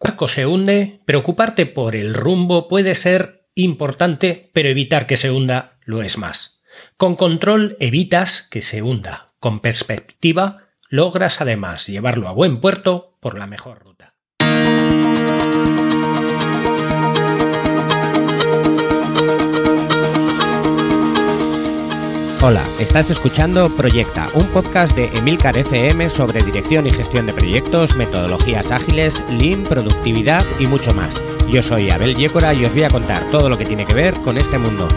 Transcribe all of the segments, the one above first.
Cuarco se hunde, preocuparte por el rumbo puede ser importante, pero evitar que se hunda lo es más. Con control evitas que se hunda. Con perspectiva logras además llevarlo a buen puerto por la mejor ruta. Hola, estás escuchando Proyecta, un podcast de Emilcar FM sobre dirección y gestión de proyectos, metodologías ágiles, lean, productividad y mucho más. Yo soy Abel Yécora y os voy a contar todo lo que tiene que ver con este mundo.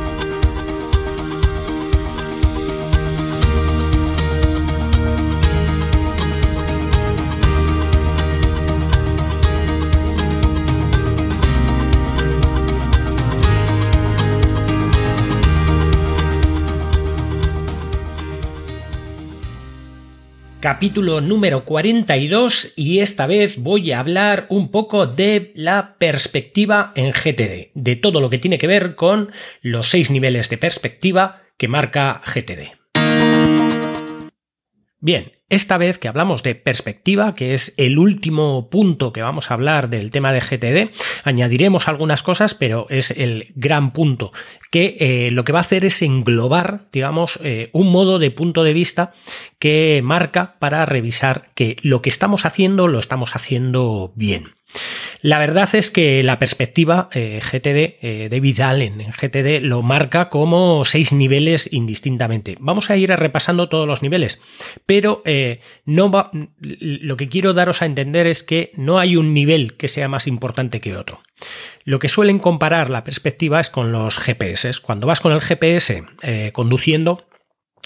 Capítulo número 42 y esta vez voy a hablar un poco de la perspectiva en GTD, de todo lo que tiene que ver con los seis niveles de perspectiva que marca GTD. Bien, esta vez que hablamos de perspectiva, que es el último punto que vamos a hablar del tema de GTD, añadiremos algunas cosas, pero es el gran punto que eh, lo que va a hacer es englobar, digamos, eh, un modo de punto de vista que marca para revisar que lo que estamos haciendo lo estamos haciendo bien. La verdad es que la perspectiva eh, GTD, eh, David Allen en GTD lo marca como seis niveles indistintamente. Vamos a ir repasando todos los niveles, pero eh, no va, lo que quiero daros a entender es que no hay un nivel que sea más importante que otro. Lo que suelen comparar la perspectiva es con los GPS. Cuando vas con el GPS conduciendo,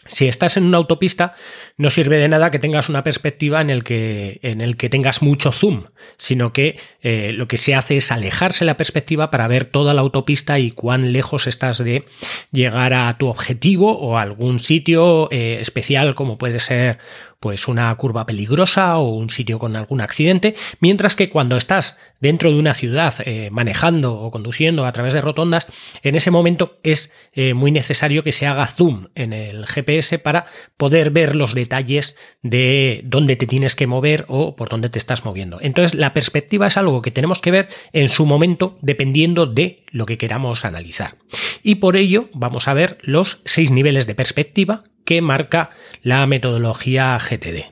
si estás en una autopista, no sirve de nada que tengas una perspectiva en el que, en el que tengas mucho zoom, sino que eh, lo que se hace es alejarse la perspectiva para ver toda la autopista y cuán lejos estás de llegar a tu objetivo o a algún sitio eh, especial como puede ser pues una curva peligrosa o un sitio con algún accidente, mientras que cuando estás dentro de una ciudad eh, manejando o conduciendo a través de rotondas, en ese momento es eh, muy necesario que se haga zoom en el GPS para poder ver los detalles de dónde te tienes que mover o por dónde te estás moviendo. Entonces la perspectiva es algo que tenemos que ver en su momento dependiendo de lo que queramos analizar. Y por ello vamos a ver los seis niveles de perspectiva que marca la metodología GTD.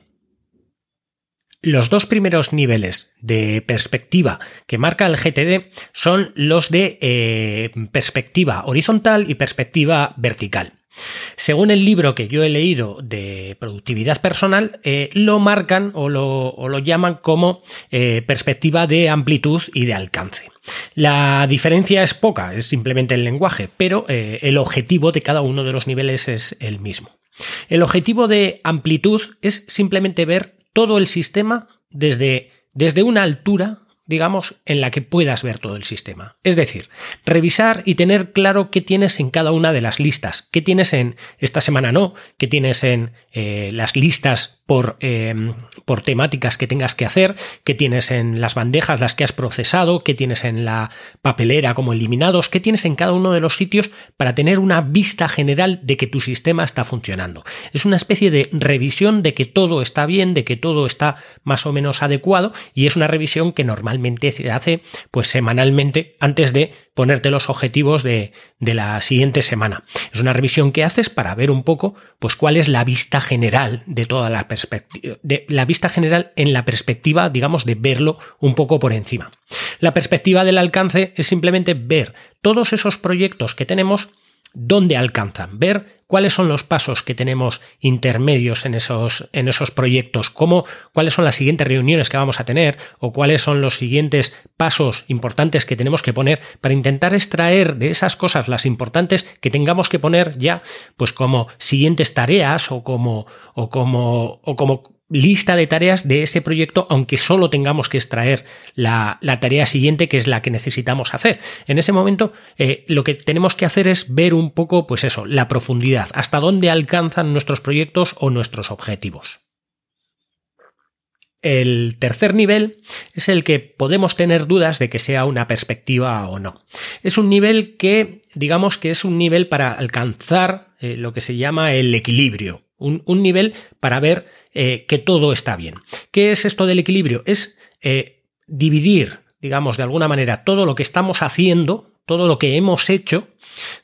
Los dos primeros niveles de perspectiva que marca el GTD son los de eh, perspectiva horizontal y perspectiva vertical. Según el libro que yo he leído de productividad personal, eh, lo marcan o lo, llaman como eh, perspectiva de amplitud y de alcance. La diferencia es poca, es simplemente el lenguaje, pero el objetivo de cada uno de los niveles es el mismo. El objetivo de amplitud es simplemente ver todo el sistema desde, desde una altura digamos, en la que puedas ver todo el sistema. Es decir, revisar y tener claro qué tienes en cada una de las listas, qué tienes en esta semana no, qué tienes en eh, las listas por, em, por temáticas que tengas que hacer, qué tienes en las bandejas las que has procesado, qué tienes en la papelera como eliminados, qué tienes en cada uno de los sitios para tener una vista general de que tu sistema está funcionando. Es una especie de revisión de que todo está bien, de que todo está más o menos adecuado y es una revisión que normalmente se hace pues semanalmente antes de ponerte los objetivos de, la siguiente semana. Es una revisión que haces para ver un poco pues cuál es la vista general de toda la de la vista general en la perspectiva, digamos, de verlo un poco por encima. La perspectiva del alcance es simplemente ver todos esos proyectos que tenemos dónde alcanzan, ver cuáles son los pasos que tenemos intermedios en esos, en esos proyectos, cómo, cuáles son las siguientes reuniones que vamos a tener o cuáles son los siguientes pasos importantes que tenemos que poner para intentar extraer de esas cosas las importantes que tengamos que poner ya, pues como siguientes tareas o como, o como, o como lista de tareas de ese proyecto, aunque solo tengamos que extraer la, tarea siguiente, que es la que necesitamos hacer. En ese momento, eh, lo que tenemos que hacer es ver un poco, pues eso, la profundidad, hasta dónde alcanzan nuestros proyectos o nuestros objetivos. El tercer nivel es el que podemos tener dudas de que sea una perspectiva o no. Es un nivel que, digamos que es un nivel para alcanzar eh, lo que se llama el equilibrio, un, nivel para ver eh, que todo está bien. ¿Qué es esto del equilibrio? Es eh, dividir digamos, de alguna manera, todo lo que estamos haciendo, todo lo que hemos hecho,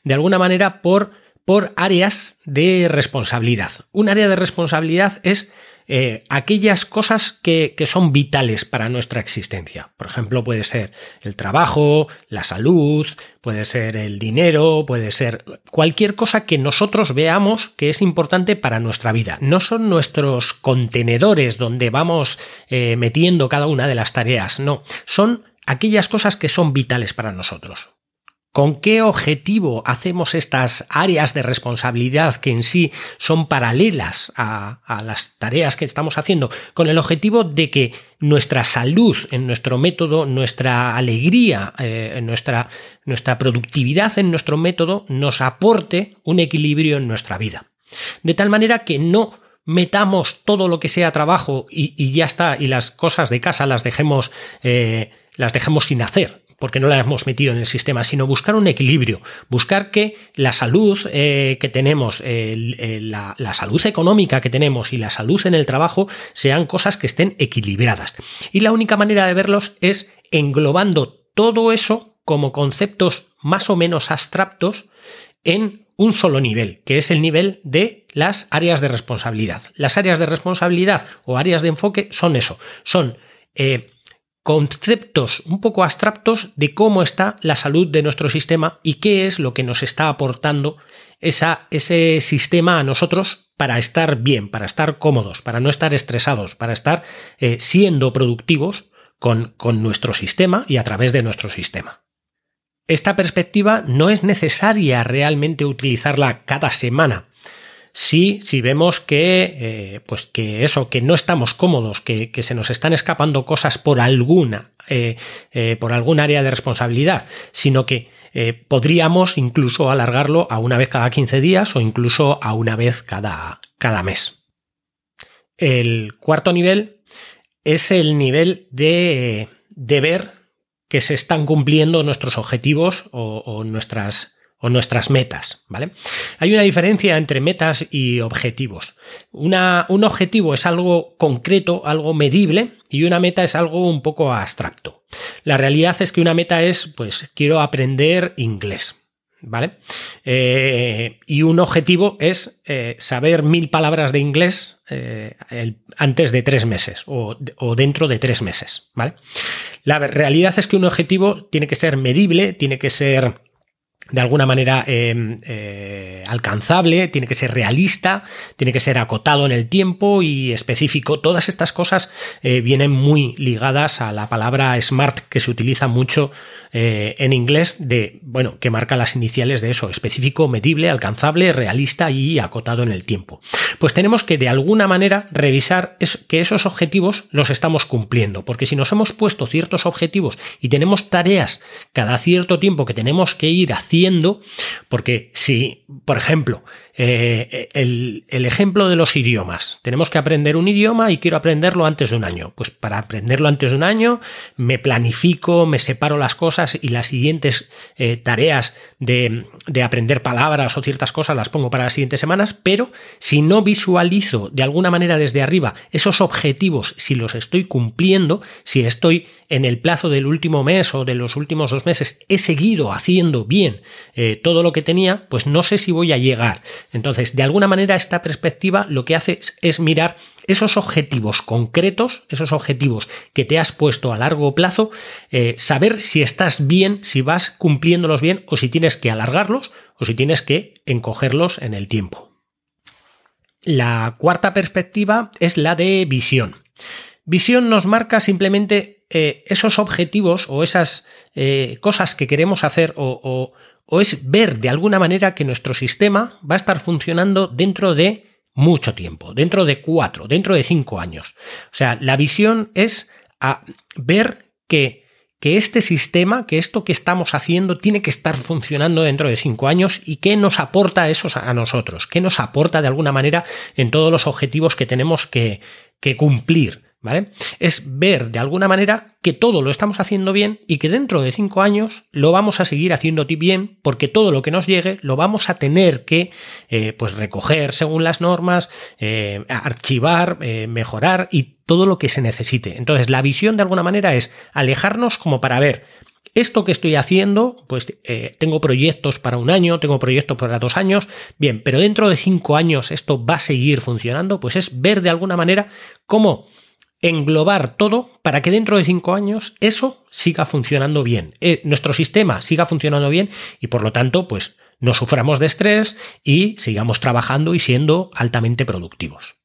de alguna manera por, por áreas de responsabilidad. Un área de responsabilidad es eh, aquellas cosas que, son vitales para nuestra existencia. Por ejemplo, puede ser el trabajo, la salud, puede ser el dinero, puede ser cualquier cosa que nosotros veamos que es importante para nuestra vida. No son nuestros contenedores donde vamos eh, metiendo cada una de las tareas, no, son aquellas cosas que son vitales para nosotros. ¿Con qué objetivo hacemos estas áreas de responsabilidad que en sí son paralelas a, las tareas que estamos haciendo? Con el objetivo de que nuestra salud en nuestro método, nuestra alegría, eh, nuestra, nuestra productividad en nuestro método nos aporte un equilibrio en nuestra vida. De tal manera que no metamos todo lo que sea trabajo y, ya está, y las cosas de casa las dejemos, eh, las dejemos sin hacer porque no la hemos metido en el sistema, sino buscar un equilibrio, buscar que la salud eh, que tenemos, la, la, salud económica que tenemos y la salud en el trabajo sean cosas que estén equilibradas. Y la única manera de verlos es englobando todo eso como conceptos más o menos abstractos en un solo nivel, que es el nivel de las áreas de responsabilidad. Las áreas de responsabilidad o áreas de enfoque son eso, son eh, conceptos un poco abstractos de cómo está la salud de nuestro sistema y qué es lo que nos está aportando ese sistema a nosotros para estar bien, para estar cómodos, para no estar estresados, para estar eh, siendo productivos con nuestro sistema y a través de nuestro sistema. Esta perspectiva no es necesaria realmente utilizarla cada semana, Sí, si vemos que, eh, pues que eso, que no estamos cómodos, que, se nos están escapando cosas por alguna, eh, eh, por algún área de responsabilidad, sino que podríamos incluso alargarlo a una vez cada 15 días o incluso a una vez cada, cada mes. El cuarto nivel es el nivel de, de ver que se están cumpliendo nuestros objetivos o nuestras o nuestras metas, ¿vale? Hay una diferencia entre metas y objetivos. Una, un objetivo es algo concreto, algo medible, y una meta es algo un poco abstracto. La realidad es que una meta es, pues, quiero aprender inglés. ¿Vale? Eh, y un objetivo es eh, saber mil palabras de inglés eh, antes de tres meses o, o, dentro de tres meses. ¿Vale? La realidad es que un objetivo tiene que ser medible, tiene que ser de alguna manera em, eh, alcanzable, tiene que ser realista, tiene que ser acotado en el tiempo y específico. Todas estas cosas eh, vienen muy ligadas a la palabra smart que se utiliza mucho eh, en inglés de, bueno, que marca las iniciales de eso, específico, medible, alcanzable, realista y acotado en el tiempo. Pues tenemos que de alguna manera revisar que esos objetivos los estamos cumpliendo, porque si nos hemos puesto ciertos objetivos y tenemos tareas cada cierto tiempo que tenemos que ir porque si, por ejemplo, eh, el, ejemplo de los idiomas. Tenemos que aprender un idioma y quiero aprenderlo antes de un año. Pues para aprenderlo antes de un año me planifico, me separo las cosas y las siguientes eh, tareas de, de, aprender palabras o ciertas cosas las pongo para las siguientes semanas, pero si no visualizo de alguna manera desde arriba esos objetivos, si los estoy cumpliendo, si estoy en el plazo del último mes o de los últimos dos meses, he seguido haciendo bien eh, todo lo que tenía, pues no sé si voy a llegar. Entonces, de alguna manera, esta perspectiva lo que hace es mirar esos objetivos concretos, esos objetivos que te has puesto a largo plazo, eh, saber si estás bien, si vas cumpliéndolos bien o si tienes que alargarlos o si tienes que encogerlos en el tiempo. La cuarta perspectiva es la de visión. Visión nos marca simplemente eh, esos objetivos o esas cosas que queremos hacer o es ver de alguna manera que nuestro sistema va a estar funcionando dentro de mucho tiempo, dentro de cuatro, dentro de cinco años. O sea, la visión es a ver que, que este sistema, que esto que estamos haciendo, tiene que estar funcionando dentro de cinco años y qué nos aporta eso a nosotros, qué nos aporta de alguna manera en todos los objetivos que tenemos que, que cumplir ¿vale? Es ver de alguna manera que todo lo estamos haciendo bien y que dentro de cinco años lo vamos a seguir haciendo bien porque todo lo que nos llegue lo vamos a tener que eh, pues recoger según las normas, eh, archivar, eh, mejorar y todo lo que se necesite. Entonces la visión de alguna manera es alejarnos como para ver esto que estoy haciendo, pues tengo proyectos para un año, tengo proyectos para dos años, bien, pero dentro de cinco años esto va a seguir funcionando, pues es ver de alguna manera cómo englobar todo para que dentro de cinco años eso siga funcionando bien, eh, nuestro sistema siga funcionando bien y por lo tanto pues no suframos de estrés y sigamos trabajando y siendo altamente productivos.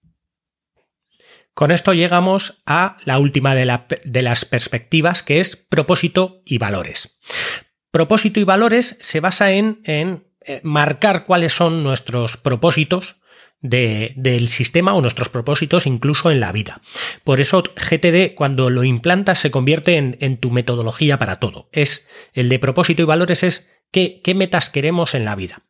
Con esto llegamos a la última de, las perspectivas que es propósito y valores. Propósito y valores se basa en, en eh, marcar cuáles son nuestros propósitos, del sistema o nuestros propósitos incluso en la vida. Por eso GTD cuando lo implantas se convierte en, tu metodología para todo. Es el de propósito y valores es qué, metas queremos en la vida.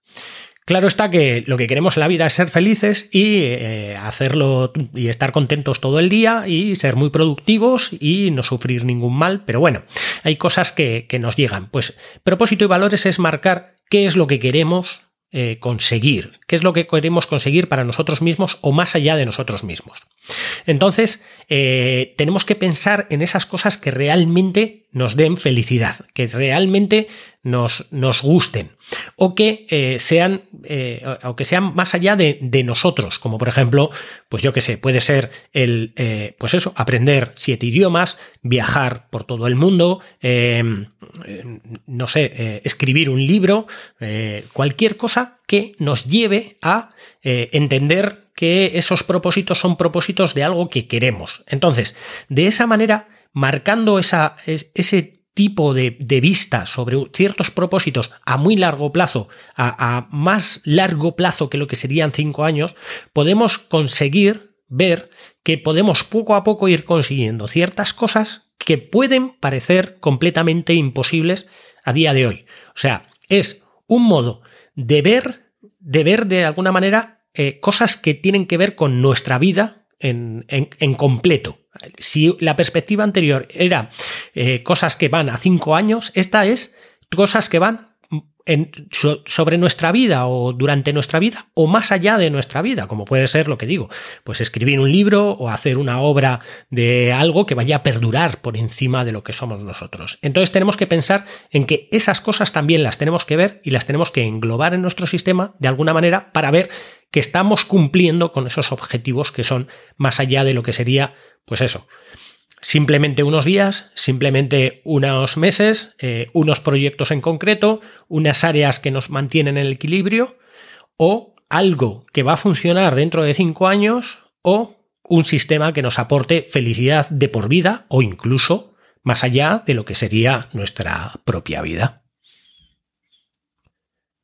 Claro está que lo que queremos en la vida es ser felices y eh, hacerlo y estar contentos todo el día y ser muy productivos y no sufrir ningún mal, pero bueno, hay cosas que, que nos llegan. Pues propósito y valores es marcar qué es lo que queremos eh, conseguir, qué es lo que queremos conseguir para nosotros mismos o más allá de nosotros mismos. Entonces, eh, tenemos que pensar en esas cosas que realmente nos den felicidad, que realmente nos, nos gusten o que eh, sean eh, o que sean más allá de, nosotros, como por ejemplo, pues yo que sé, puede ser el, pues eso, aprender siete idiomas, viajar por todo el mundo, no sé, escribir un libro, cualquier cosa que nos lleve a entender que esos propósitos son propósitos de algo que queremos. Entonces, de esa manera, marcando ese tipo de, vista sobre ciertos propósitos a muy largo plazo, a, más largo plazo que lo que serían cinco años, podemos conseguir ver que podemos poco a poco ir consiguiendo ciertas cosas que pueden parecer completamente imposibles a día de hoy. O sea, es un modo de ver, de ver de alguna manera eh, cosas que tienen que ver con nuestra vida en, completo. Si la perspectiva anterior era eh, cosas que van a cinco años, esta es cosas que van sobre nuestra vida o durante nuestra vida o más allá de nuestra vida, como puede ser lo que digo, pues escribir un libro o hacer una obra de algo que vaya a perdurar por encima de lo que somos nosotros. Entonces tenemos que pensar en que esas cosas también las tenemos que ver y las tenemos que englobar en nuestro sistema de alguna manera para ver que estamos cumpliendo con esos objetivos que son más allá de lo que sería, pues eso, simplemente unos días, simplemente unos meses, eh, unos proyectos en concreto, unas áreas que nos mantienen en el equilibrio, o algo que va a funcionar dentro de cinco años, o un sistema que nos aporte felicidad de por vida, o incluso más allá de lo que sería nuestra propia vida.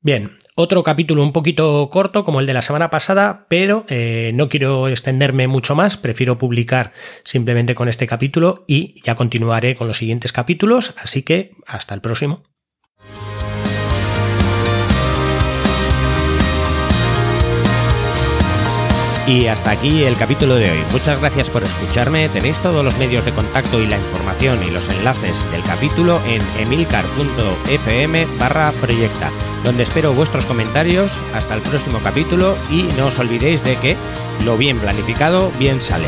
Bien, otro capítulo un poquito corto como el de la semana pasada, pero eh, no quiero extenderme mucho más, prefiero publicar simplemente con este capítulo y ya continuaré con los siguientes capítulos, así que hasta el próximo. Y hasta aquí el capítulo de hoy. Muchas gracias por escucharme. Tenéis todos los medios de contacto y la información y los enlaces del capítulo en emilcar.fm barra proyecta, donde espero vuestros comentarios. Hasta el próximo capítulo y no os olvidéis de que lo bien planificado bien sale.